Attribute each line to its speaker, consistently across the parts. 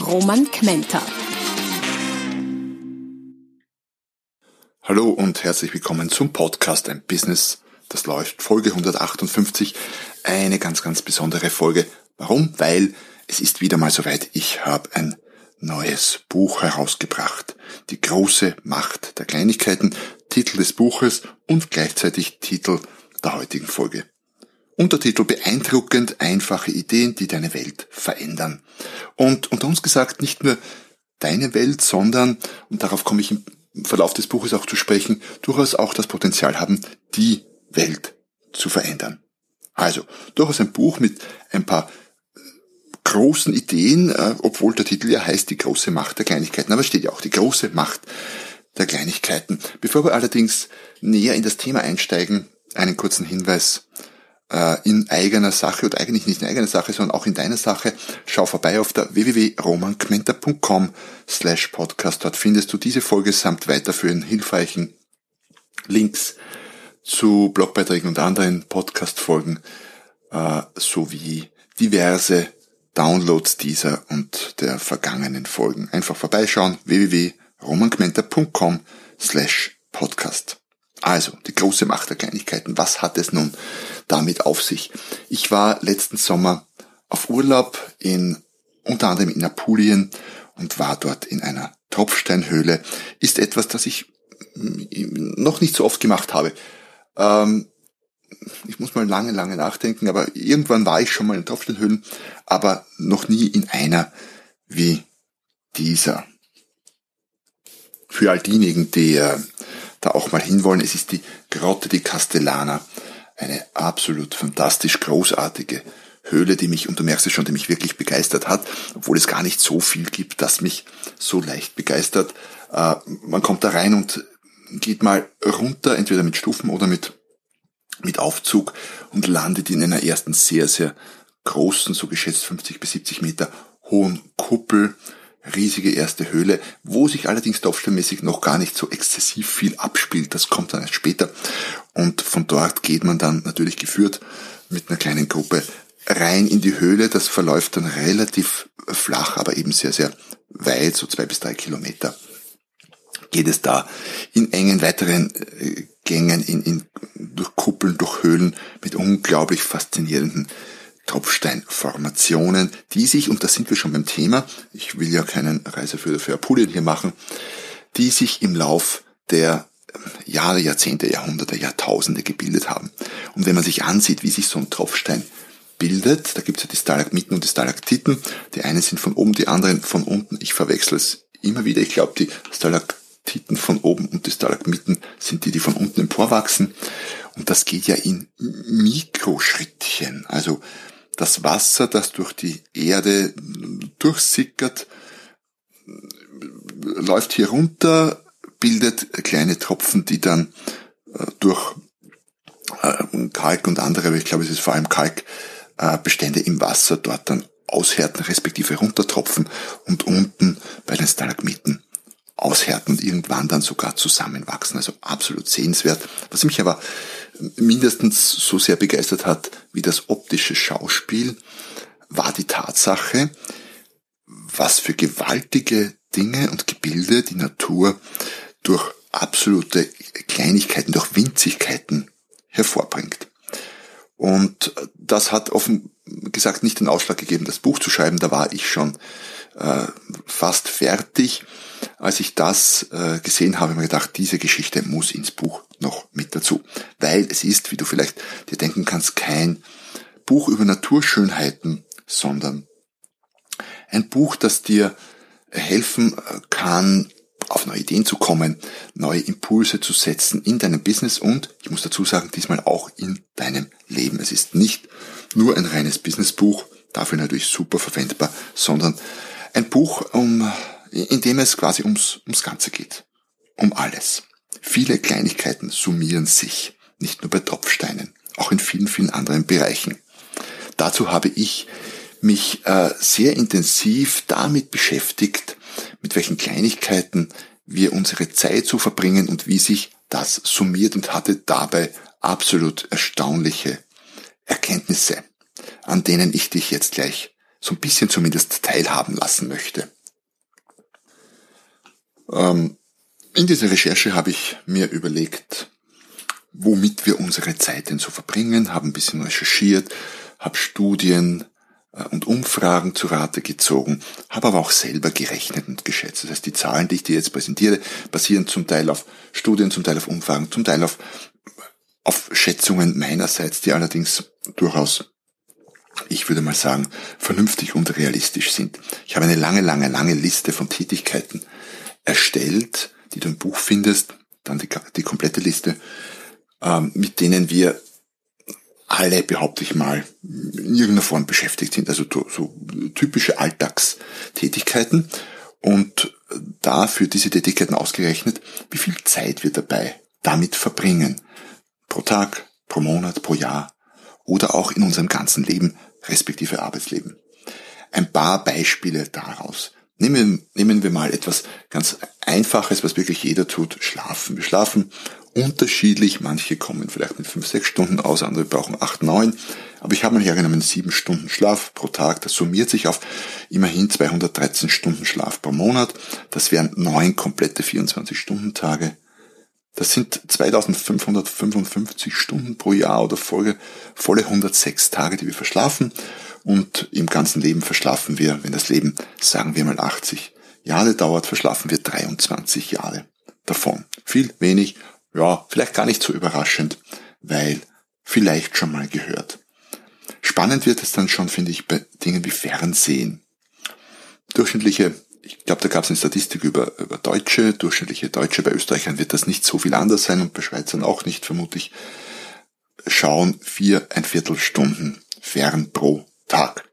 Speaker 1: Roman Kmenter.
Speaker 2: Hallo und herzlich willkommen zum Podcast Ein Business, das läuft, Folge 158. Eine ganz, ganz besondere Folge. Warum? Weil es ist wieder mal soweit. Ich habe ein neues Buch herausgebracht. Die große Macht der Kleinigkeiten, Titel des Buches und gleichzeitig Titel der heutigen Folge. Untertitel beeindruckend einfache Ideen, die deine Welt verändern. Und unter uns gesagt, nicht nur deine Welt, sondern, und darauf komme ich im Verlauf des Buches auch zu sprechen, durchaus auch das Potenzial haben, die Welt zu verändern. Also, durchaus ein Buch mit ein paar äh, großen Ideen, äh, obwohl der Titel ja heißt die große Macht der Kleinigkeiten. Aber steht ja auch die große Macht der Kleinigkeiten. Bevor wir allerdings näher in das Thema einsteigen, einen kurzen Hinweis in eigener Sache oder eigentlich nicht in eigener Sache, sondern auch in deiner Sache, schau vorbei auf der www.romankmenter.com slash podcast. Dort findest du diese Folge samt weiterführenden hilfreichen Links zu Blogbeiträgen und anderen Podcast-Folgen äh, sowie diverse Downloads dieser und der vergangenen Folgen. Einfach vorbeischauen www.romankmenter.com slash podcast. Also, die große Macht der Kleinigkeiten. Was hat es nun damit auf sich? Ich war letzten Sommer auf Urlaub in, unter anderem in Apulien und war dort in einer Tropfsteinhöhle. Ist etwas, das ich noch nicht so oft gemacht habe. Ähm, ich muss mal lange, lange nachdenken, aber irgendwann war ich schon mal in Tropfsteinhöhlen, aber noch nie in einer wie dieser. Für all diejenigen, die äh, da auch mal hinwollen. Es ist die Grotte di Castellana. Eine absolut fantastisch großartige Höhle, die mich, und du merkst es schon, die mich wirklich begeistert hat, obwohl es gar nicht so viel gibt, das mich so leicht begeistert. Äh, man kommt da rein und geht mal runter, entweder mit Stufen oder mit, mit Aufzug und landet in einer ersten sehr, sehr großen, so geschätzt 50 bis 70 Meter hohen Kuppel riesige erste Höhle, wo sich allerdings topfsteinmäßig noch gar nicht so exzessiv viel abspielt. Das kommt dann erst später. Und von dort geht man dann natürlich geführt mit einer kleinen Gruppe rein in die Höhle. Das verläuft dann relativ flach, aber eben sehr, sehr weit, so zwei bis drei Kilometer. Geht es da in engen weiteren äh, Gängen, in, in, durch Kuppeln, durch Höhlen mit unglaublich faszinierenden Tropfsteinformationen, die sich, und da sind wir schon beim Thema, ich will ja keinen Reiseführer für Apulien hier machen, die sich im Lauf der Jahre, Jahrzehnte, Jahrhunderte, Jahrtausende gebildet haben. Und wenn man sich ansieht, wie sich so ein Tropfstein bildet, da gibt es ja die Stalagmiten und die Stalaktiten, die einen sind von oben, die anderen von unten, ich verwechsel es immer wieder, ich glaube die Stalaktiten von oben und die Stalagmiten sind die, die von unten emporwachsen. Und das geht ja in Mikroschrittchen. Also das Wasser, das durch die Erde durchsickert, läuft hier runter, bildet kleine Tropfen, die dann äh, durch äh, Kalk und andere, aber ich glaube, es ist vor allem Kalkbestände im Wasser dort dann aushärten, respektive runtertropfen und unten bei den Stalagmiten aushärten und irgendwann dann sogar zusammenwachsen. Also absolut sehenswert. Was mich aber mindestens so sehr begeistert hat wie das optische Schauspiel, war die Tatsache, was für gewaltige Dinge und Gebilde die Natur durch absolute Kleinigkeiten, durch Winzigkeiten hervorbringt. Und das hat offen gesagt nicht den Ausschlag gegeben, das Buch zu schreiben. Da war ich schon äh, fast fertig. Als ich das äh, gesehen habe, habe ich mir gedacht, diese Geschichte muss ins Buch noch mit dazu. Weil es ist, wie du vielleicht dir denken kannst, kein Buch über Naturschönheiten, sondern ein Buch, das dir helfen kann, auf neue Ideen zu kommen, neue Impulse zu setzen in deinem Business und, ich muss dazu sagen, diesmal auch in deinem Leben. Es ist nicht nur ein reines Businessbuch, dafür natürlich super verwendbar, sondern Ein Buch, um, in dem es quasi ums, ums Ganze geht. Um alles. Viele Kleinigkeiten summieren sich. Nicht nur bei Tropfsteinen. Auch in vielen, vielen anderen Bereichen. Dazu habe ich mich äh, sehr intensiv damit beschäftigt, mit welchen Kleinigkeiten wir unsere Zeit zu verbringen und wie sich das summiert und hatte dabei absolut erstaunliche Erkenntnisse, an denen ich dich jetzt gleich so ein bisschen zumindest teilhaben lassen möchte. Ähm, in dieser Recherche habe ich mir überlegt, womit wir unsere Zeit denn so verbringen, habe ein bisschen recherchiert, habe Studien äh, und Umfragen zu Rate gezogen, habe aber auch selber gerechnet und geschätzt. Das heißt, die Zahlen, die ich dir jetzt präsentiere, basieren zum Teil auf Studien, zum Teil auf Umfragen, zum Teil auf, auf Schätzungen meinerseits, die allerdings durchaus, ich würde mal sagen, vernünftig und realistisch sind. Ich habe eine lange, lange, lange Liste von Tätigkeiten erstellt, die du im Buch findest, dann die, die komplette Liste, ähm, mit denen wir alle, behaupte ich mal, in irgendeiner Form beschäftigt sind, also so typische Alltagstätigkeiten und dafür diese Tätigkeiten ausgerechnet, wie viel Zeit wir dabei damit verbringen. Pro Tag, pro Monat, pro Jahr oder auch in unserem ganzen Leben, respektive Arbeitsleben. Ein paar Beispiele daraus. Nehmen, nehmen wir mal etwas ganz Einfaches, was wirklich jeder tut, schlafen. Wir schlafen unterschiedlich. Manche kommen vielleicht mit fünf, sechs Stunden aus, andere brauchen acht, neun. Aber ich habe mal hergenommen sieben Stunden Schlaf pro Tag. Das summiert sich auf immerhin 213 Stunden Schlaf pro Monat. Das wären neun komplette 24-Stunden-Tage. Das sind 2555 Stunden pro Jahr oder volle, volle 106 Tage, die wir verschlafen. Und im ganzen Leben verschlafen wir, wenn das Leben, sagen wir mal 80 Jahre dauert, verschlafen wir 23 Jahre davon. Viel, wenig, ja, vielleicht gar nicht so überraschend, weil vielleicht schon mal gehört. Spannend wird es dann schon, finde ich, bei Dingen wie Fernsehen. Durchschnittliche, ich glaube, da gab es eine Statistik über, über Deutsche, durchschnittliche Deutsche, bei Österreichern wird das nicht so viel anders sein und bei Schweizern auch nicht, vermutlich, schauen vier, ein Viertelstunden fern pro Tag.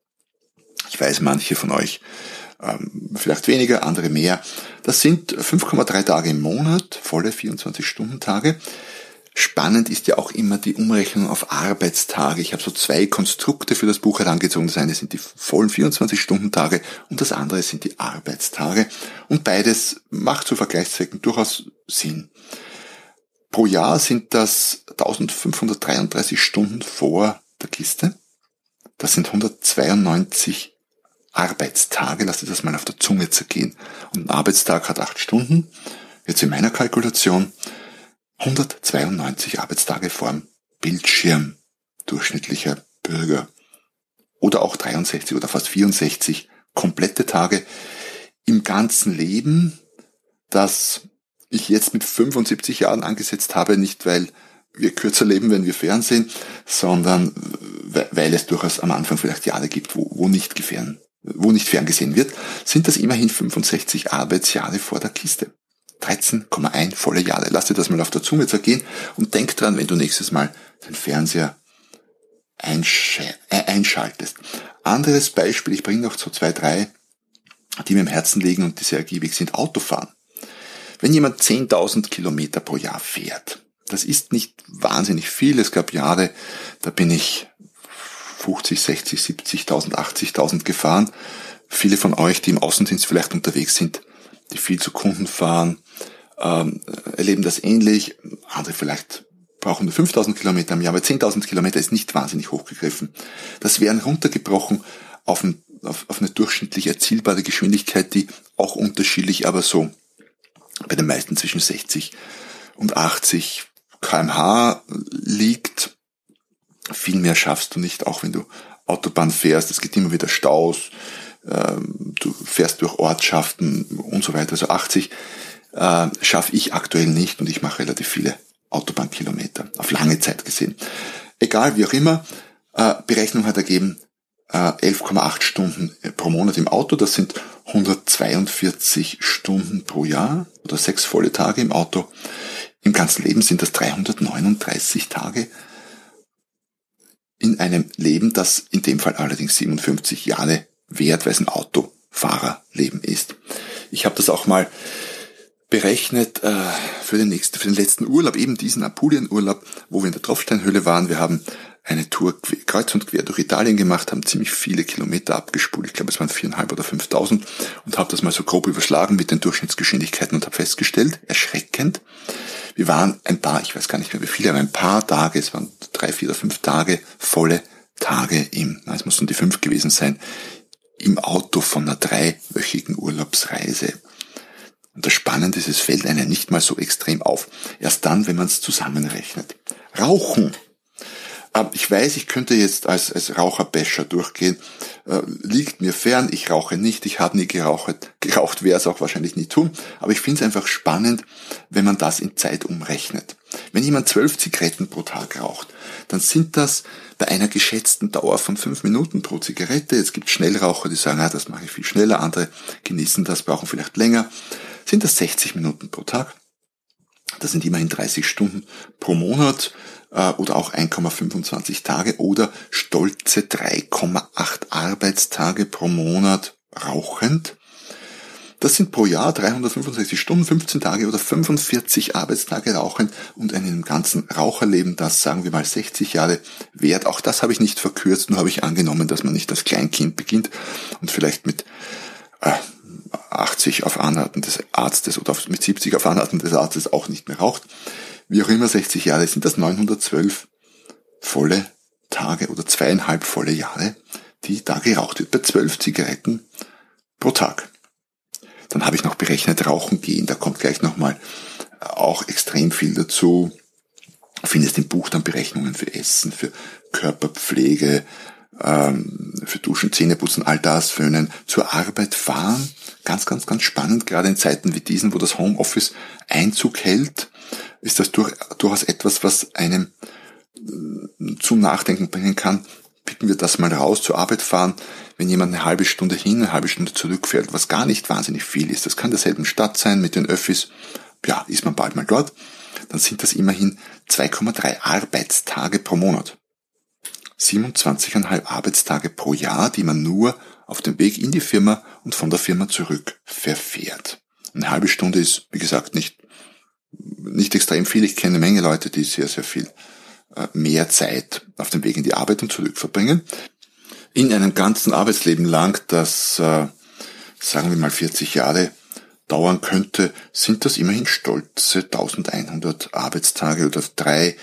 Speaker 2: Ich weiß, manche von euch ähm, vielleicht weniger, andere mehr. Das sind 5,3 Tage im Monat, volle 24-Stunden-Tage. Spannend ist ja auch immer die Umrechnung auf Arbeitstage. Ich habe so zwei Konstrukte für das Buch herangezogen. Das eine sind die vollen 24-Stunden-Tage und das andere sind die Arbeitstage. Und beides macht zu Vergleichszwecken durchaus Sinn. Pro Jahr sind das 1533 Stunden vor der Kiste. Das sind 192 Arbeitstage, lass dir das mal auf der Zunge zergehen. Und ein Arbeitstag hat acht Stunden. Jetzt in meiner Kalkulation 192 Arbeitstage vorm Bildschirm durchschnittlicher Bürger. Oder auch 63 oder fast 64 komplette Tage im ganzen Leben, das ich jetzt mit 75 Jahren angesetzt habe, nicht weil wir kürzer leben, wenn wir Fernsehen, sondern weil es durchaus am Anfang vielleicht Jahre gibt, wo, wo nicht gefähren wo nicht ferngesehen wird, sind das immerhin 65 Arbeitsjahre vor der Kiste. 13,1 volle Jahre. Lass dir das mal auf der Zunge zergehen und denk dran, wenn du nächstes Mal den Fernseher äh, einschaltest. Anderes Beispiel, ich bringe noch so zwei, drei, die mir im Herzen liegen und die sehr ergiebig sind, Autofahren. Wenn jemand 10.000 Kilometer pro Jahr fährt, das ist nicht wahnsinnig viel. Es gab Jahre, da bin ich 50, 60, 70.000, 80.000 gefahren. Viele von euch, die im Außendienst vielleicht unterwegs sind, die viel zu Kunden fahren, ähm, erleben das ähnlich. Andere vielleicht brauchen nur 5000 Kilometer im Jahr, aber 10.000 Kilometer ist nicht wahnsinnig hochgegriffen. Das wären runtergebrochen auf, ein, auf, auf eine durchschnittlich erzielbare Geschwindigkeit, die auch unterschiedlich, aber so bei den meisten zwischen 60 und 80 kmh liegt viel mehr schaffst du nicht, auch wenn du Autobahn fährst. Es gibt immer wieder Staus, du fährst durch Ortschaften und so weiter. Also 80 äh, schaffe ich aktuell nicht und ich mache relativ viele Autobahnkilometer, auf lange Zeit gesehen. Egal, wie auch immer, äh, Berechnung hat ergeben, äh, 11,8 Stunden pro Monat im Auto, das sind 142 Stunden pro Jahr oder sechs volle Tage im Auto. Im ganzen Leben sind das 339 Tage in einem Leben, das in dem Fall allerdings 57 Jahre währt, weil es ein Auto Fahrerleben ist. Ich habe das auch mal berechnet äh, für den nächsten, für den letzten Urlaub, eben diesen Apulienurlaub, wo wir in der Tropfsteinhöhle waren. Wir haben eine Tour kreuz und quer durch Italien gemacht, haben ziemlich viele Kilometer abgespult. Ich glaube, es waren viereinhalb oder fünftausend und habe das mal so grob überschlagen mit den Durchschnittsgeschwindigkeiten und habe festgestellt, erschreckend, wir waren ein paar, ich weiß gar nicht mehr wie viele, aber ein paar Tage, es waren drei, vier oder fünf Tage, volle Tage im, es mussten die fünf gewesen sein, im Auto von einer dreiwöchigen Urlaubsreise. Und das Spannende ist, es fällt einem nicht mal so extrem auf. Erst dann, wenn man es zusammenrechnet. Rauchen ich weiß, ich könnte jetzt als, als Raucherbäscher durchgehen. Äh, liegt mir fern, ich rauche nicht, ich habe nie geraucht, geraucht werde es auch wahrscheinlich nie tun. Aber ich finde es einfach spannend, wenn man das in Zeit umrechnet. Wenn jemand zwölf Zigaretten pro Tag raucht, dann sind das bei einer geschätzten Dauer von fünf Minuten pro Zigarette. Es gibt Schnellraucher, die sagen, ah, das mache ich viel schneller, andere genießen das, brauchen vielleicht länger. Sind das 60 Minuten pro Tag? Das sind immerhin 30 Stunden pro Monat äh, oder auch 1,25 Tage oder stolze 3,8 Arbeitstage pro Monat rauchend. Das sind pro Jahr 365 Stunden, 15 Tage oder 45 Arbeitstage rauchend und einem ganzen Raucherleben, das sagen wir mal 60 Jahre wert. Auch das habe ich nicht verkürzt, nur habe ich angenommen, dass man nicht als Kleinkind beginnt und vielleicht mit äh, 80 auf Anraten des Arztes oder mit 70 auf Anraten des Arztes auch nicht mehr raucht wie auch immer 60 Jahre, sind das 912 volle Tage oder zweieinhalb volle Jahre, die da geraucht wird, bei zwölf Zigaretten pro Tag. Dann habe ich noch berechnet Rauchen gehen, da kommt gleich nochmal auch extrem viel dazu. Findest im Buch dann Berechnungen für Essen, für Körperpflege, ähm, für Duschen, Zähneputzen, all das, Föhnen, zur Arbeit fahren. Ganz, ganz, ganz spannend, gerade in Zeiten wie diesen, wo das Homeoffice Einzug hält ist das durch, durchaus etwas, was einem äh, zum Nachdenken bringen kann. Picken wir das mal raus, zur Arbeit fahren. Wenn jemand eine halbe Stunde hin, eine halbe Stunde zurückfährt, was gar nicht wahnsinnig viel ist, das kann derselben Stadt sein mit den Öffis, ja, ist man bald mal dort, dann sind das immerhin 2,3 Arbeitstage pro Monat. 27,5 Arbeitstage pro Jahr, die man nur auf dem Weg in die Firma und von der Firma zurück verfährt. Eine halbe Stunde ist, wie gesagt, nicht nicht extrem viel. Ich kenne eine Menge Leute, die sehr, sehr viel mehr Zeit auf dem Weg in die Arbeit und zurück verbringen. In einem ganzen Arbeitsleben lang, das, äh, sagen wir mal 40 Jahre dauern könnte, sind das immerhin stolze 1100 Arbeitstage oder drei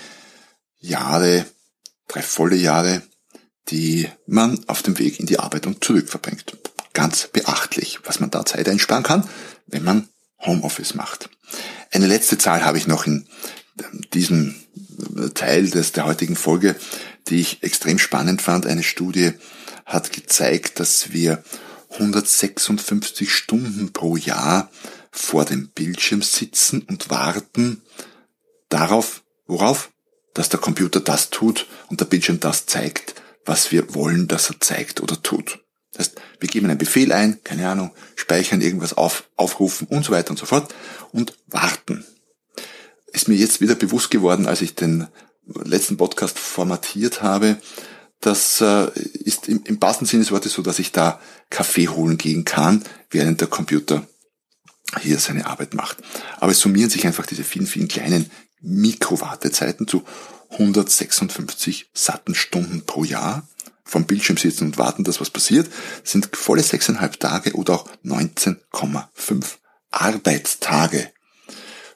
Speaker 2: Jahre, drei volle Jahre, die man auf dem Weg in die Arbeit und zurück verbringt. Ganz beachtlich, was man da Zeit einsparen kann, wenn man Homeoffice macht. Eine letzte Zahl habe ich noch in diesem Teil des, der heutigen Folge, die ich extrem spannend fand. Eine Studie hat gezeigt, dass wir 156 Stunden pro Jahr vor dem Bildschirm sitzen und warten darauf, worauf? Dass der Computer das tut und der Bildschirm das zeigt, was wir wollen, dass er zeigt oder tut. Das heißt, wir geben einen Befehl ein, keine Ahnung, speichern irgendwas auf, aufrufen und so weiter und so fort und warten. Ist mir jetzt wieder bewusst geworden, als ich den letzten Podcast formatiert habe, das äh, ist im, im wahrsten Sinne des Wortes so, dass ich da Kaffee holen gehen kann, während der Computer hier seine Arbeit macht. Aber es summieren sich einfach diese vielen, vielen kleinen Mikrowartezeiten zu 156 satten Stunden pro Jahr vom Bildschirm sitzen und warten, dass was passiert, sind volle sechseinhalb Tage oder auch 19,5 Arbeitstage.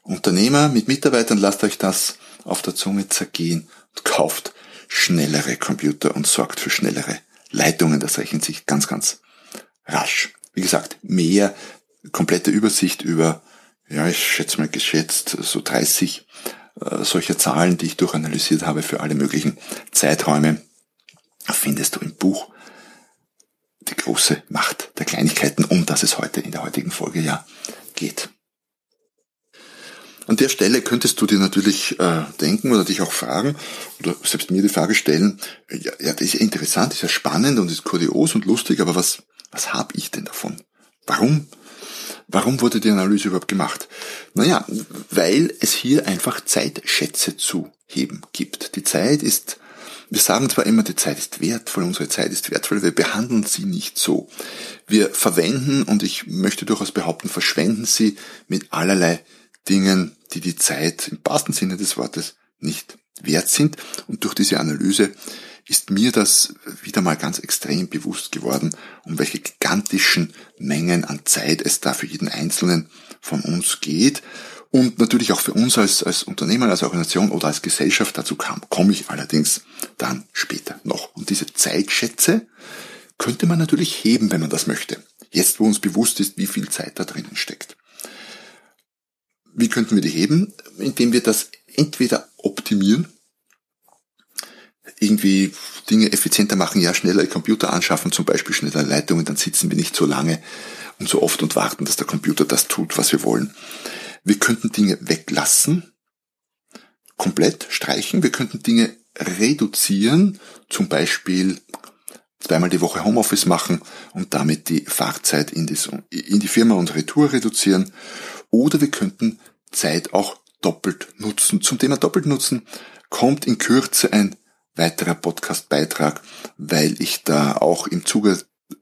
Speaker 2: Unternehmer mit Mitarbeitern, lasst euch das auf der Zunge zergehen und kauft schnellere Computer und sorgt für schnellere Leitungen. Das rechnet sich ganz, ganz rasch. Wie gesagt, mehr komplette Übersicht über, ja, ich schätze mal geschätzt, so 30 äh, solcher Zahlen, die ich durchanalysiert habe für alle möglichen Zeiträume findest du im Buch Die große Macht der Kleinigkeiten, um das es heute in der heutigen Folge ja geht. An der Stelle könntest du dir natürlich äh, denken oder dich auch fragen oder selbst mir die Frage stellen, ja, ja das ist ja interessant, ist ja spannend und ist kurios und lustig, aber was, was habe ich denn davon? Warum? Warum wurde die Analyse überhaupt gemacht? Naja, weil es hier einfach Zeitschätze zu heben gibt. Die Zeit ist Wir sagen zwar immer, die Zeit ist wertvoll, unsere Zeit ist wertvoll, wir behandeln sie nicht so. Wir verwenden, und ich möchte durchaus behaupten, verschwenden sie mit allerlei Dingen, die die Zeit im wahrsten Sinne des Wortes nicht wert sind. Und durch diese Analyse ist mir das wieder mal ganz extrem bewusst geworden, um welche gigantischen Mengen an Zeit es da für jeden Einzelnen von uns geht und natürlich auch für uns als, als Unternehmen, als Organisation oder als Gesellschaft, dazu kam, komme ich allerdings dann später noch. Und diese Zeitschätze könnte man natürlich heben, wenn man das möchte. Jetzt, wo uns bewusst ist, wie viel Zeit da drinnen steckt. Wie könnten wir die heben? Indem wir das entweder optimieren, irgendwie Dinge effizienter machen, ja, schneller Computer anschaffen, zum Beispiel schneller Leitungen, dann sitzen wir nicht so lange und so oft und warten, dass der Computer das tut, was wir wollen. Wir könnten Dinge weglassen, komplett streichen. Wir könnten Dinge reduzieren, zum Beispiel zweimal die Woche Homeoffice machen und damit die Fahrzeit in die, in die Firma und Retour reduzieren. Oder wir könnten Zeit auch doppelt nutzen. Zum Thema doppelt nutzen kommt in Kürze ein weiterer Podcast-Beitrag, weil ich da auch im Zuge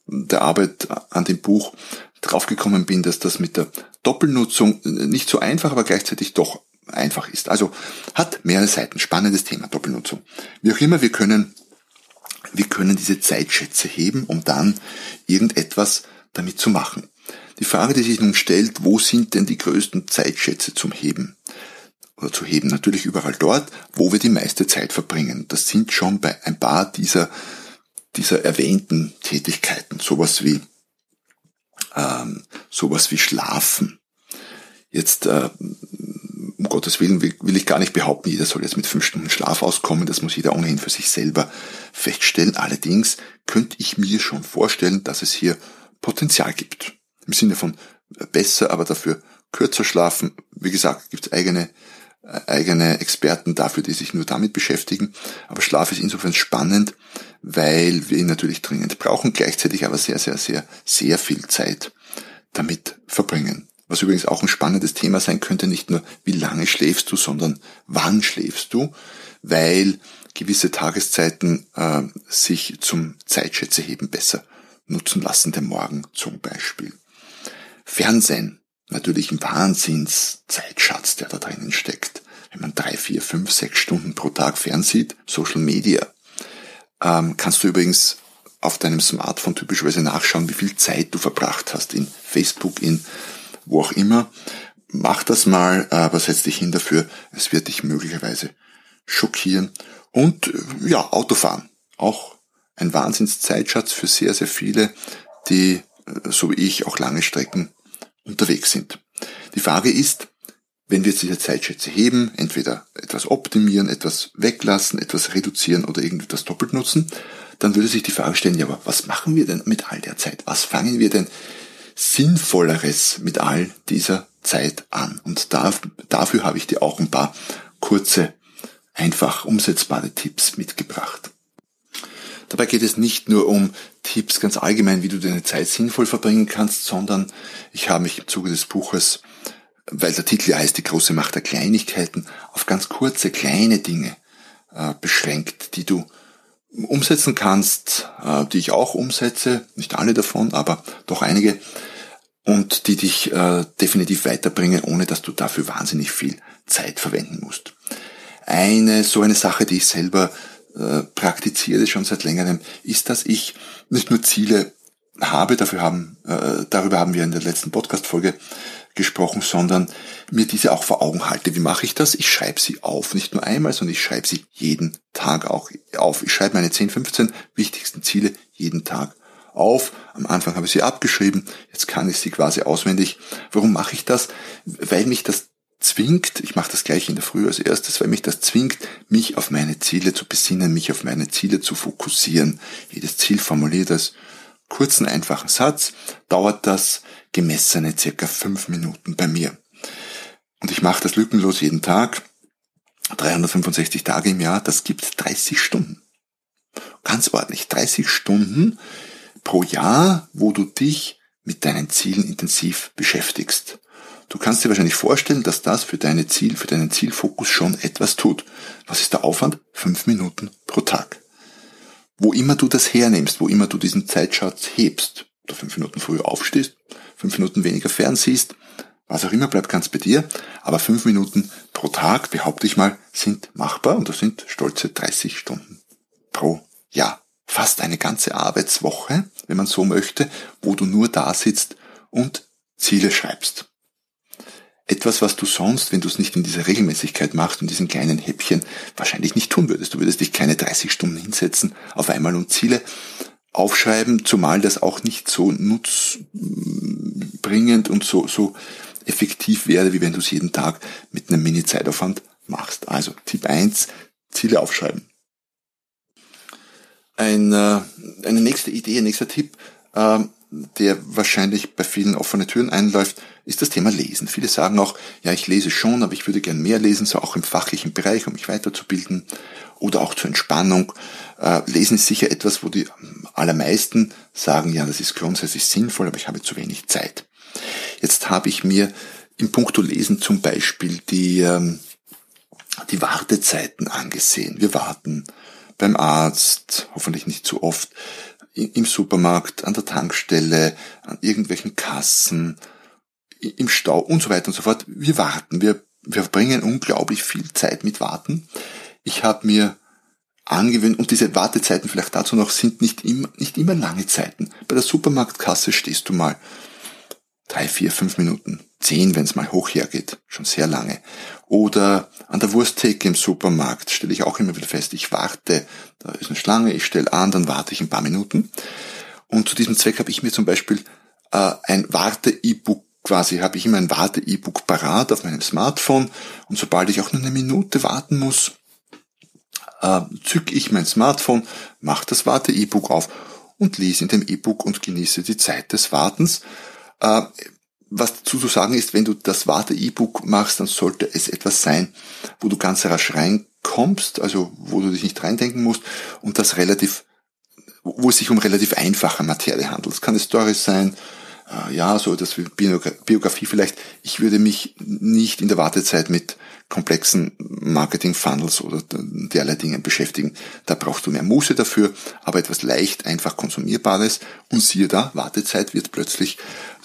Speaker 2: der Arbeit an dem Buch draufgekommen bin, dass das mit der Doppelnutzung nicht so einfach, aber gleichzeitig doch einfach ist. Also hat mehrere Seiten. Spannendes Thema, Doppelnutzung. Wie auch immer, wir können, wir können diese Zeitschätze heben, um dann irgendetwas damit zu machen. Die Frage, die sich nun stellt, wo sind denn die größten Zeitschätze zum Heben? Oder zu heben? Natürlich überall dort, wo wir die meiste Zeit verbringen. Das sind schon bei ein paar dieser, dieser erwähnten Tätigkeiten. Sowas wie ähm, sowas wie Schlafen. Jetzt, äh, um Gottes Willen, will, will ich gar nicht behaupten, jeder soll jetzt mit fünf Stunden Schlaf auskommen. Das muss jeder ohnehin für sich selber feststellen. Allerdings könnte ich mir schon vorstellen, dass es hier Potenzial gibt. Im Sinne von besser, aber dafür kürzer schlafen. Wie gesagt, gibt es eigene, äh, eigene Experten dafür, die sich nur damit beschäftigen. Aber Schlaf ist insofern spannend, weil wir ihn natürlich dringend brauchen, gleichzeitig aber sehr, sehr, sehr, sehr viel Zeit damit verbringen. Was übrigens auch ein spannendes Thema sein könnte, nicht nur wie lange schläfst du, sondern wann schläfst du, weil gewisse Tageszeiten äh, sich zum Zeitschätzeheben besser nutzen lassen, der Morgen zum Beispiel. Fernsehen, natürlich ein Wahnsinnszeitschatz, der da drinnen steckt. Wenn man drei, vier, fünf, sechs Stunden pro Tag fernsieht, Social Media, ähm, kannst du übrigens auf deinem Smartphone typischerweise nachschauen, wie viel Zeit du verbracht hast in Facebook, in wo auch immer. Mach das mal, aber setz dich hin dafür. Es wird dich möglicherweise schockieren. Und äh, ja, Autofahren. Auch ein Wahnsinnszeitschatz für sehr, sehr viele, die, so wie ich, auch lange Strecken unterwegs sind. Die Frage ist, wenn wir diese Zeitschätze heben, entweder etwas optimieren, etwas weglassen, etwas reduzieren oder irgendetwas doppelt nutzen, dann würde sich die Frage stellen, ja, aber was machen wir denn mit all der Zeit? Was fangen wir denn Sinnvolleres mit all dieser Zeit an? Und da, dafür habe ich dir auch ein paar kurze, einfach umsetzbare Tipps mitgebracht. Dabei geht es nicht nur um Tipps ganz allgemein, wie du deine Zeit sinnvoll verbringen kannst, sondern ich habe mich im Zuge des Buches weil der Titel heißt Die große Macht der Kleinigkeiten, auf ganz kurze, kleine Dinge äh, beschränkt, die du umsetzen kannst, äh, die ich auch umsetze, nicht alle davon, aber doch einige, und die dich äh, definitiv weiterbringen, ohne dass du dafür wahnsinnig viel Zeit verwenden musst. Eine so eine Sache, die ich selber äh, praktiziere schon seit längerem, ist, dass ich nicht nur Ziele habe, dafür haben, äh, darüber haben wir in der letzten Podcast-Folge gesprochen, sondern mir diese auch vor Augen halte. Wie mache ich das? Ich schreibe sie auf, nicht nur einmal, sondern ich schreibe sie jeden Tag auch auf. Ich schreibe meine 10, 15 wichtigsten Ziele jeden Tag auf. Am Anfang habe ich sie abgeschrieben, jetzt kann ich sie quasi auswendig. Warum mache ich das? Weil mich das zwingt, ich mache das gleich in der Früh als erstes, weil mich das zwingt, mich auf meine Ziele zu besinnen, mich auf meine Ziele zu fokussieren. Jedes Ziel formuliert als kurzen, einfachen Satz dauert das gemessene circa fünf Minuten bei mir. Und ich mache das lückenlos jeden Tag, 365 Tage im Jahr, das gibt 30 Stunden. Ganz ordentlich, 30 Stunden pro Jahr, wo du dich mit deinen Zielen intensiv beschäftigst. Du kannst dir wahrscheinlich vorstellen, dass das für deine Ziel, für deinen Zielfokus schon etwas tut. Was ist der Aufwand? Fünf Minuten pro Tag. Wo immer du das hernimmst, wo immer du diesen Zeitschatz hebst, oder fünf Minuten früher aufstehst, fünf Minuten weniger fernsiehst, was auch immer bleibt ganz bei dir, aber fünf Minuten pro Tag, behaupte ich mal, sind machbar und das sind stolze 30 Stunden pro Jahr. Fast eine ganze Arbeitswoche, wenn man so möchte, wo du nur da sitzt und Ziele schreibst. Etwas, was du sonst, wenn du es nicht in dieser Regelmäßigkeit machst, in diesen kleinen Häppchen, wahrscheinlich nicht tun würdest. Du würdest dich keine 30 Stunden hinsetzen auf einmal und Ziele aufschreiben, zumal das auch nicht so nutzbringend und so, so effektiv wäre, wie wenn du es jeden Tag mit einem Mini-Zeitaufwand machst. Also Tipp 1, Ziele aufschreiben. Ein, äh, eine nächste Idee, ein nächster Tipp, äh, der wahrscheinlich bei vielen offene Türen einläuft, ist das Thema Lesen. Viele sagen auch, ja, ich lese schon, aber ich würde gern mehr lesen, so auch im fachlichen Bereich, um mich weiterzubilden oder auch zur Entspannung. Äh, lesen ist sicher etwas, wo die allermeisten sagen, ja, das ist grundsätzlich sinnvoll, aber ich habe zu wenig Zeit. Jetzt habe ich mir im Punkto Lesen zum Beispiel die, ähm, die Wartezeiten angesehen. Wir warten beim Arzt, hoffentlich nicht zu oft, im Supermarkt, an der Tankstelle, an irgendwelchen Kassen, im Stau und so weiter und so fort. Wir warten, wir, wir verbringen unglaublich viel Zeit mit Warten. Ich habe mir angewöhnt, und diese Wartezeiten vielleicht dazu noch sind nicht immer, nicht immer lange Zeiten. Bei der Supermarktkasse stehst du mal drei, vier, fünf Minuten, zehn, wenn es mal hoch hergeht, schon sehr lange. Oder an der Wursttheke im Supermarkt stelle ich auch immer wieder fest, ich warte, da ist eine Schlange, ich stelle an, dann warte ich ein paar Minuten. Und zu diesem Zweck habe ich mir zum Beispiel äh, ein Warte-E-Book quasi, habe ich immer ein Warte-E-Book parat auf meinem Smartphone und sobald ich auch nur eine Minute warten muss, äh, zücke ich mein Smartphone, mache das Warte-E-Book auf und lese in dem E-Book und genieße die Zeit des Wartens äh, was dazu zu sagen ist, wenn du das Warte-E-Book machst, dann sollte es etwas sein, wo du ganz rasch reinkommst, also wo du dich nicht reindenken musst und das relativ, wo es sich um relativ einfache Materie handelt. Es kann eine Story sein, ja, so das Biografie vielleicht. Ich würde mich nicht in der Wartezeit mit komplexen Marketing-Funnels oder derlei Dingen beschäftigen. Da brauchst du mehr Muße dafür, aber etwas leicht, einfach konsumierbares. Und siehe da, Wartezeit wird plötzlich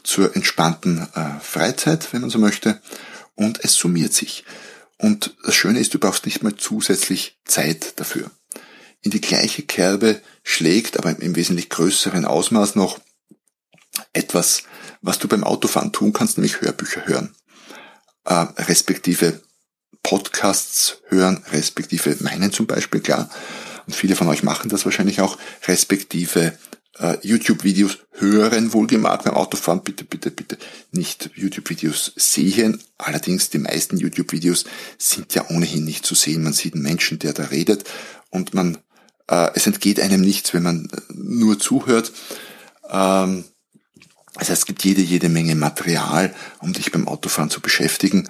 Speaker 2: zur entspannten äh, Freizeit, wenn man so möchte, und es summiert sich. Und das Schöne ist, du brauchst nicht mal zusätzlich Zeit dafür. In die gleiche Kerbe schlägt, aber im wesentlich größeren Ausmaß noch, etwas, was du beim Autofahren tun kannst, nämlich Hörbücher hören, äh, respektive Podcasts hören, respektive meinen zum Beispiel, klar. Und viele von euch machen das wahrscheinlich auch, respektive äh, YouTube-Videos hören, wohlgemerkt beim Autofahren, bitte, bitte, bitte nicht YouTube-Videos sehen. Allerdings, die meisten YouTube-Videos sind ja ohnehin nicht zu sehen. Man sieht einen Menschen, der da redet und man, äh, es entgeht einem nichts, wenn man äh, nur zuhört. Ähm, heißt, es gibt jede, jede Menge Material, um dich beim Autofahren zu beschäftigen.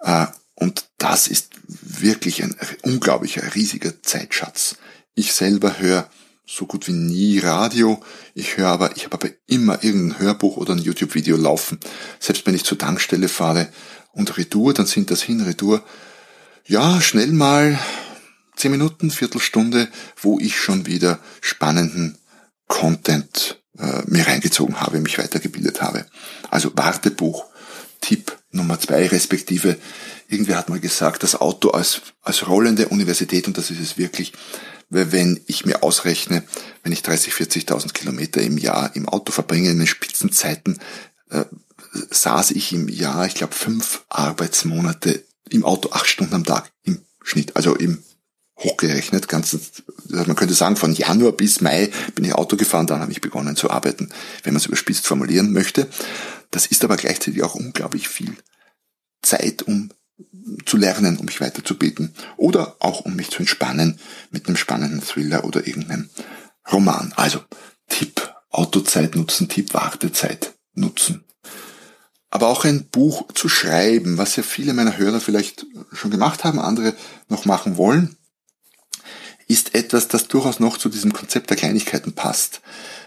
Speaker 2: Äh, und das ist wirklich ein unglaublicher, riesiger Zeitschatz. Ich selber höre so gut wie nie Radio. Ich höre aber, ich habe aber immer irgendein Hörbuch oder ein YouTube-Video laufen. Selbst wenn ich zur Tankstelle fahre und Retour, dann sind das hin, Retour. Ja, schnell mal zehn Minuten, Viertelstunde, wo ich schon wieder spannenden Content äh, mir reingezogen habe, mich weitergebildet habe. Also Wartebuch, Tipp Nummer zwei, respektive, irgendwer hat mal gesagt, das Auto als, als rollende Universität, und das ist es wirklich, weil wenn ich mir ausrechne, wenn ich 30, 40.000 Kilometer im Jahr im Auto verbringe, in den Spitzenzeiten, äh, saß ich im Jahr, ich glaube, fünf Arbeitsmonate im Auto, acht Stunden am Tag im Schnitt, also im hochgerechnet, ganz, man könnte sagen, von Januar bis Mai bin ich Auto gefahren, dann habe ich begonnen zu arbeiten, wenn man es überspitzt formulieren möchte. Das ist aber gleichzeitig auch unglaublich viel Zeit, um zu lernen, um mich weiterzubilden oder auch um mich zu entspannen mit einem spannenden Thriller oder irgendeinem Roman. Also Tipp Autozeit nutzen, Tipp Wartezeit nutzen. Aber auch ein Buch zu schreiben, was ja viele meiner Hörer vielleicht schon gemacht haben, andere noch machen wollen, ist etwas, das durchaus noch zu diesem Konzept der Kleinigkeiten passt.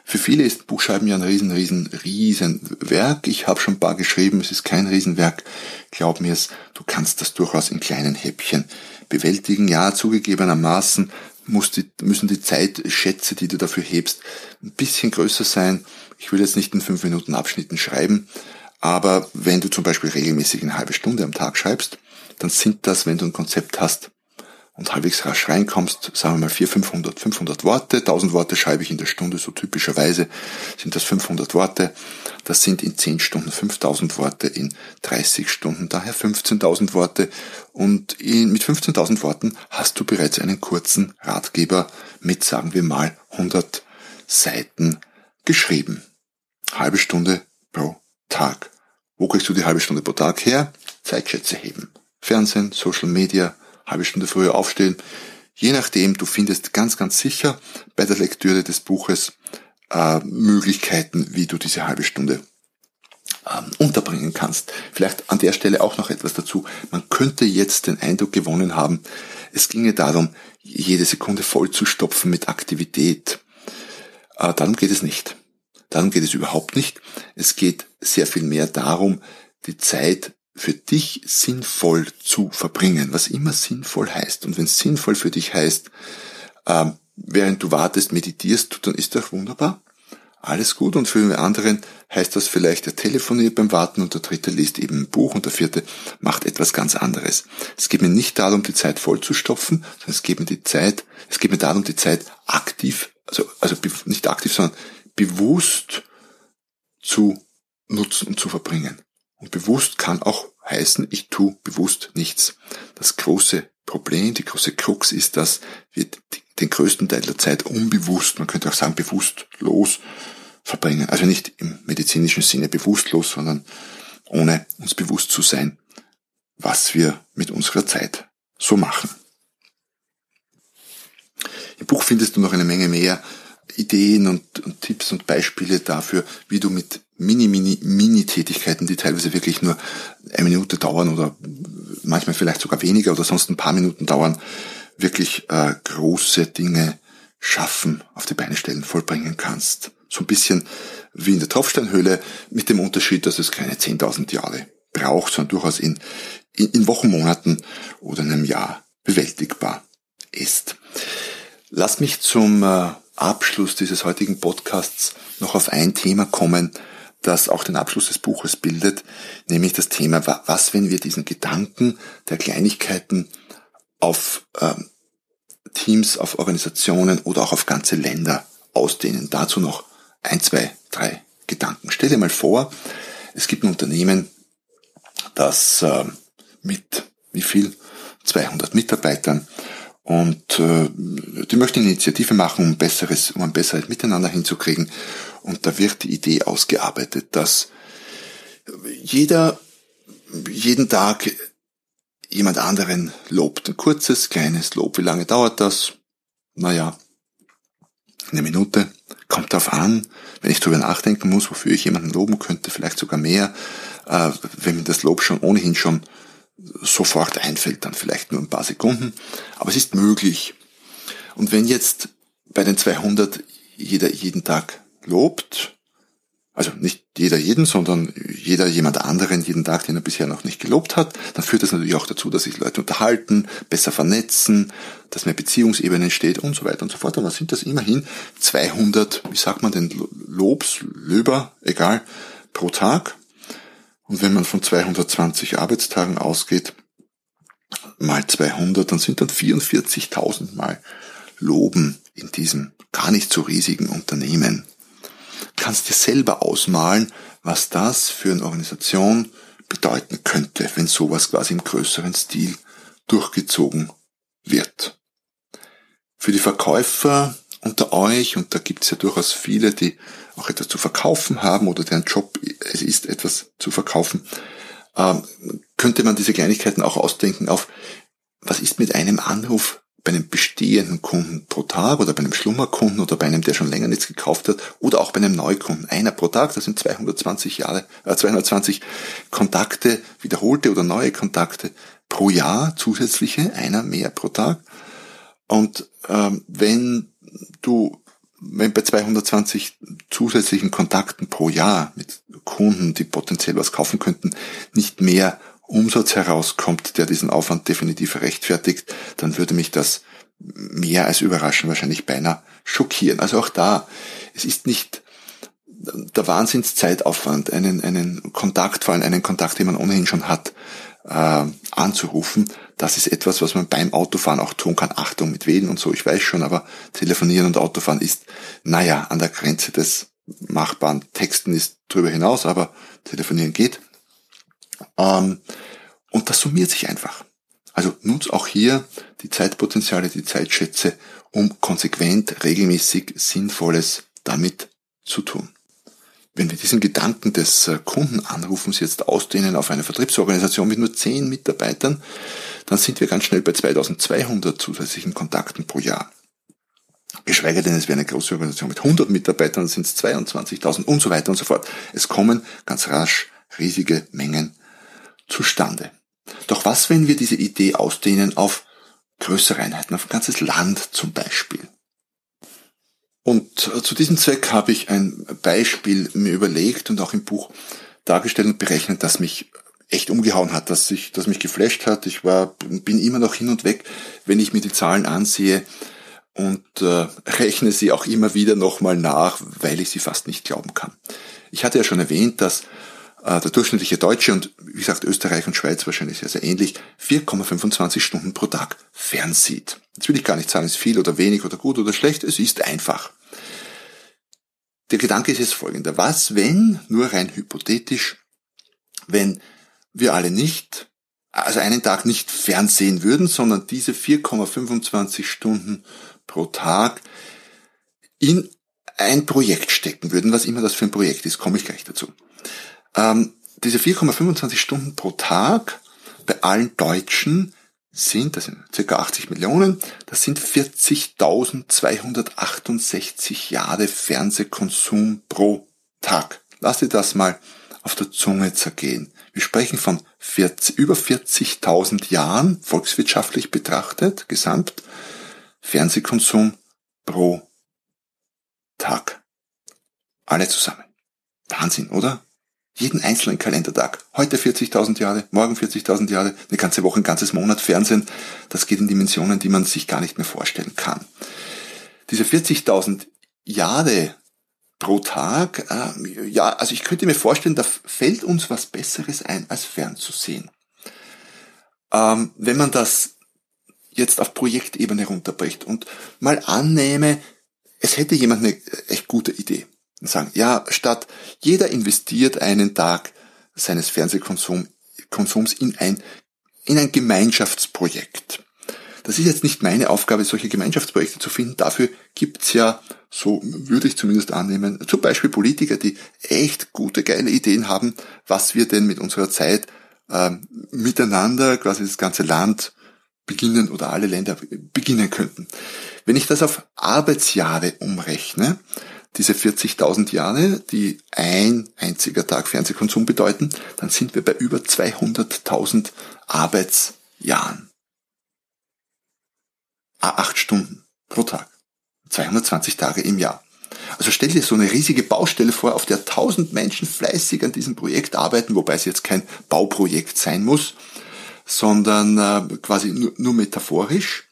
Speaker 2: Für viele ist Buchschreiben ja ein riesen, riesen, riesen Werk. Ich habe schon ein paar geschrieben, es ist kein Riesenwerk. Glaub mir es, du kannst das durchaus in kleinen Häppchen bewältigen. Ja, zugegebenermaßen muss die, müssen die Zeitschätze, die du dafür hebst, ein bisschen größer sein. Ich will jetzt nicht in fünf Minuten Abschnitten schreiben, aber wenn du zum Beispiel regelmäßig eine halbe Stunde am Tag schreibst, dann sind das, wenn du ein Konzept hast, und halbwegs rasch reinkommst, sagen wir mal 400, 500, 500 Worte, 1000 Worte schreibe ich in der Stunde, so typischerweise sind das 500 Worte, das sind in 10 Stunden 5000 Worte, in 30 Stunden daher 15.000 Worte und in, mit 15.000 Worten hast du bereits einen kurzen Ratgeber mit, sagen wir mal, 100 Seiten geschrieben. Halbe Stunde pro Tag. Wo kriegst du die halbe Stunde pro Tag her? Zeitschätze heben. Fernsehen, Social Media, halbe Stunde früher aufstehen. Je nachdem, du findest ganz, ganz sicher bei der Lektüre des Buches äh, Möglichkeiten, wie du diese halbe Stunde ähm, unterbringen kannst. Vielleicht an der Stelle auch noch etwas dazu. Man könnte jetzt den Eindruck gewonnen haben, es ginge darum, jede Sekunde voll zu stopfen mit Aktivität. Äh, darum geht es nicht. Darum geht es überhaupt nicht. Es geht sehr viel mehr darum, die Zeit für dich sinnvoll zu verbringen, was immer sinnvoll heißt. Und wenn sinnvoll für dich heißt, äh, während du wartest, meditierst du, dann ist das wunderbar. Alles gut. Und für den anderen heißt das vielleicht, der telefoniert beim Warten und der dritte liest eben ein Buch und der vierte macht etwas ganz anderes. Es geht mir nicht darum, die Zeit vollzustopfen, sondern es geht mir die Zeit, es geht mir darum, die Zeit aktiv, also, also nicht aktiv, sondern bewusst zu nutzen und zu verbringen. Und bewusst kann auch heißen, ich tue bewusst nichts. Das große Problem, die große Krux ist, dass wir den größten Teil der Zeit unbewusst, man könnte auch sagen bewusstlos verbringen. Also nicht im medizinischen Sinne bewusstlos, sondern ohne uns bewusst zu sein, was wir mit unserer Zeit so machen. Im Buch findest du noch eine Menge mehr Ideen und, und Tipps und Beispiele dafür, wie du mit Mini, Mini, Mini-Tätigkeiten, die teilweise wirklich nur eine Minute dauern oder manchmal vielleicht sogar weniger oder sonst ein paar Minuten dauern, wirklich äh, große Dinge schaffen, auf die Beine stellen, vollbringen kannst. So ein bisschen wie in der Tropfsteinhöhle, mit dem Unterschied, dass es keine 10.000 Jahre braucht, sondern durchaus in, in, in Wochen, Monaten oder einem Jahr bewältigbar ist. Lass mich zum äh, Abschluss dieses heutigen Podcasts noch auf ein Thema kommen, das auch den Abschluss des Buches bildet, nämlich das Thema, was, wenn wir diesen Gedanken der Kleinigkeiten auf ähm, Teams, auf Organisationen oder auch auf ganze Länder ausdehnen. Dazu noch ein, zwei, drei Gedanken. Stell dir mal vor, es gibt ein Unternehmen, das äh, mit wie viel? 200 Mitarbeitern und äh, die möchten eine Initiative machen, um, besseres, um ein besseres Miteinander hinzukriegen. Und da wird die Idee ausgearbeitet, dass jeder jeden Tag jemand anderen lobt. Ein kurzes, kleines Lob. Wie lange dauert das? Naja, eine Minute. Kommt darauf an, wenn ich darüber nachdenken muss, wofür ich jemanden loben könnte, vielleicht sogar mehr. Äh, wenn mir das Lob schon ohnehin schon sofort einfällt, dann vielleicht nur ein paar Sekunden. Aber es ist möglich. Und wenn jetzt bei den 200 jeder jeden Tag lobt, also nicht jeder jeden, sondern jeder jemand anderen jeden Tag, den er bisher noch nicht gelobt hat, dann führt das natürlich auch dazu, dass sich Leute unterhalten, besser vernetzen, dass mehr Beziehungsebene entsteht und so weiter und so fort. Dann sind das immerhin 200, wie sagt man denn, Lobs, Löber, egal, pro Tag. Und wenn man von 220 Arbeitstagen ausgeht, mal 200, dann sind dann 44.000 mal Loben in diesem gar nicht so riesigen Unternehmen. Kannst dir selber ausmalen, was das für eine Organisation bedeuten könnte, wenn sowas quasi im größeren Stil durchgezogen wird. Für die Verkäufer unter euch, und da gibt es ja durchaus viele, die auch etwas zu verkaufen haben oder deren Job es ist, etwas zu verkaufen, ähm, könnte man diese Kleinigkeiten auch ausdenken auf, was ist mit einem Anruf bei einem bestehenden Kunden pro Tag oder bei einem Schlummerkunden oder bei einem, der schon länger nichts gekauft hat oder auch bei einem Neukunden. Einer pro Tag, das sind 220 Jahre, äh, 220 Kontakte, wiederholte oder neue Kontakte pro Jahr, zusätzliche, einer mehr pro Tag. Und ähm, wenn du wenn bei 220 zusätzlichen Kontakten pro Jahr mit Kunden, die potenziell was kaufen könnten, nicht mehr Umsatz herauskommt, der diesen Aufwand definitiv rechtfertigt, dann würde mich das mehr als überraschen, wahrscheinlich beinahe schockieren. Also auch da, es ist nicht der Wahnsinnszeitaufwand, einen, einen Kontakt, vor allem einen Kontakt, den man ohnehin schon hat, äh, anzurufen. Das ist etwas, was man beim Autofahren auch tun kann. Achtung mit Wählen und so, ich weiß schon, aber telefonieren und Autofahren ist, naja, an der Grenze des machbaren Texten ist drüber hinaus, aber telefonieren geht. Ähm, und das summiert sich einfach. Also nutzt auch hier die Zeitpotenziale, die Zeitschätze, um konsequent, regelmäßig Sinnvolles damit zu tun. Wenn wir diesen Gedanken des äh, Kundenanrufens jetzt ausdehnen auf eine Vertriebsorganisation mit nur zehn Mitarbeitern, dann sind wir ganz schnell bei 2200 zusätzlichen Kontakten pro Jahr. Geschweige denn, es wäre eine große Organisation mit 100 Mitarbeitern, dann sind es 22.000 und so weiter und so fort. Es kommen ganz rasch riesige Mengen zustande. Doch was, wenn wir diese Idee ausdehnen auf größere Einheiten, auf ein ganzes Land zum Beispiel? Und äh, zu diesem Zweck habe ich ein Beispiel mir überlegt und auch im Buch dargestellt und berechnet, das mich echt umgehauen hat, dass ich, das mich geflasht hat. Ich war, bin immer noch hin und weg, wenn ich mir die Zahlen ansehe und äh, rechne sie auch immer wieder nochmal nach, weil ich sie fast nicht glauben kann. Ich hatte ja schon erwähnt, dass der durchschnittliche Deutsche und wie gesagt Österreich und Schweiz wahrscheinlich sehr, sehr ähnlich, 4,25 Stunden pro Tag fernsieht. Jetzt will ich gar nicht sagen, es ist viel oder wenig oder gut oder schlecht, es ist einfach. Der Gedanke ist jetzt folgender. Was, wenn, nur rein hypothetisch, wenn wir alle nicht, also einen Tag nicht fernsehen würden, sondern diese 4,25 Stunden pro Tag in ein Projekt stecken würden, was immer das für ein Projekt ist, komme ich gleich dazu. Ähm, diese 4,25 Stunden pro Tag bei allen Deutschen sind, das sind ca. 80 Millionen, das sind 40.268 Jahre Fernsehkonsum pro Tag. Lass dir das mal auf der Zunge zergehen. Wir sprechen von 40, über 40.000 Jahren volkswirtschaftlich betrachtet, gesamt, Fernsehkonsum pro Tag. Alle zusammen. Wahnsinn, oder? Jeden einzelnen Kalendertag. Heute 40.000 Jahre, morgen 40.000 Jahre, eine ganze Woche, ein ganzes Monat Fernsehen. Das geht in Dimensionen, die man sich gar nicht mehr vorstellen kann. Diese 40.000 Jahre pro Tag, äh, ja, also ich könnte mir vorstellen, da fällt uns was Besseres ein, als fernzusehen. Ähm, wenn man das jetzt auf Projektebene runterbricht und mal annehme, es hätte jemand eine echt gute Idee sagen, ja, statt jeder investiert einen Tag seines Fernsehkonsums in ein, in ein Gemeinschaftsprojekt. Das ist jetzt nicht meine Aufgabe, solche Gemeinschaftsprojekte zu finden. Dafür gibt's ja, so würde ich zumindest annehmen, zum Beispiel Politiker, die echt gute, geile Ideen haben, was wir denn mit unserer Zeit äh, miteinander, quasi das ganze Land beginnen oder alle Länder beginnen könnten. Wenn ich das auf Arbeitsjahre umrechne, diese 40.000 Jahre, die ein einziger Tag Fernsehkonsum bedeuten, dann sind wir bei über 200.000 Arbeitsjahren. Acht Stunden pro Tag. 220 Tage im Jahr. Also stell dir so eine riesige Baustelle vor, auf der 1000 Menschen fleißig an diesem Projekt arbeiten, wobei es jetzt kein Bauprojekt sein muss, sondern äh, quasi nur metaphorisch.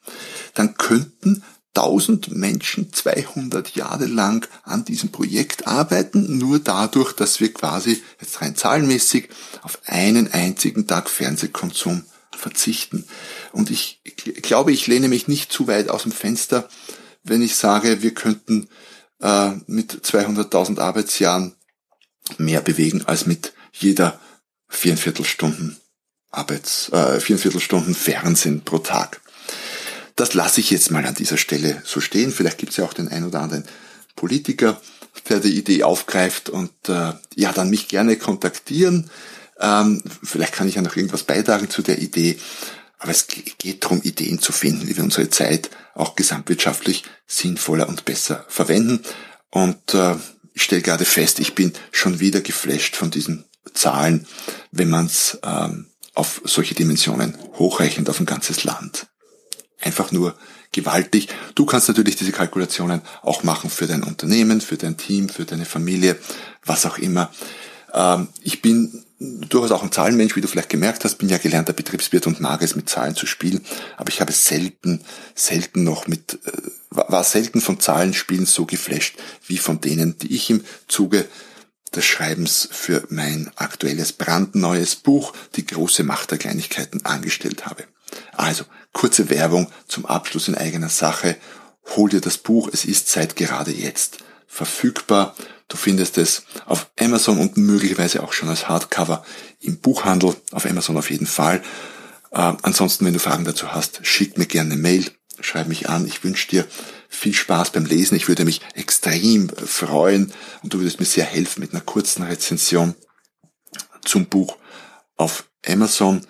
Speaker 2: Dann könnten 1000 Menschen 200 Jahre lang an diesem Projekt arbeiten, nur dadurch, dass wir quasi jetzt rein zahlenmäßig auf einen einzigen Tag Fernsehkonsum verzichten. Und ich glaube, ich lehne mich nicht zu weit aus dem Fenster, wenn ich sage, wir könnten äh, mit 200.000 Arbeitsjahren mehr bewegen als mit jeder viereinviertel Stunden Arbeits, äh, viereinviertel Stunden Fernsehen pro Tag. Das lasse ich jetzt mal an dieser Stelle so stehen. Vielleicht gibt es ja auch den ein oder anderen Politiker, der die Idee aufgreift und äh, ja, dann mich gerne kontaktieren. Ähm, vielleicht kann ich ja noch irgendwas beitragen zu der Idee. Aber es geht darum, Ideen zu finden, wie wir unsere Zeit auch gesamtwirtschaftlich sinnvoller und besser verwenden. Und äh, ich stelle gerade fest, ich bin schon wieder geflasht von diesen Zahlen, wenn man es ähm, auf solche Dimensionen hochrechnet auf ein ganzes Land einfach nur gewaltig. Du kannst natürlich diese Kalkulationen auch machen für dein Unternehmen, für dein Team, für deine Familie, was auch immer. Ähm, ich bin durchaus auch ein Zahlenmensch, wie du vielleicht gemerkt hast, bin ja gelernter Betriebswirt und mag es mit Zahlen zu spielen, aber ich habe selten, selten noch mit, äh, war selten von Zahlenspielen so geflasht wie von denen, die ich im Zuge des Schreibens für mein aktuelles brandneues Buch Die große Macht der Kleinigkeiten angestellt habe. Also, kurze Werbung zum Abschluss in eigener Sache. Hol dir das Buch, es ist seit gerade jetzt verfügbar. Du findest es auf Amazon und möglicherweise auch schon als Hardcover im Buchhandel, auf Amazon auf jeden Fall. Äh, ansonsten, wenn du Fragen dazu hast, schick mir gerne eine Mail, schreib mich an. Ich wünsche dir viel Spaß beim Lesen. Ich würde mich extrem freuen und du würdest mir sehr helfen mit einer kurzen Rezension zum Buch auf Amazon.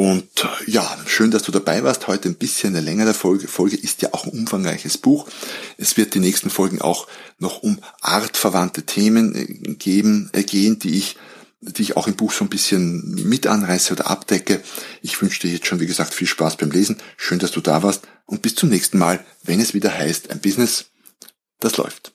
Speaker 2: Und äh, ja, schön, dass du dabei warst. Heute ein bisschen eine längere Folge. Folge ist ja auch ein umfangreiches Buch. Es wird die nächsten Folgen auch noch um artverwandte Themen äh, geben, äh, gehen, die ich die ich auch im Buch so ein bisschen mit anreiße oder abdecke. Ich wünsche dir jetzt schon, wie gesagt, viel Spaß beim Lesen. Schön, dass du da warst und bis zum nächsten Mal, wenn es wieder heißt, ein Business, das läuft.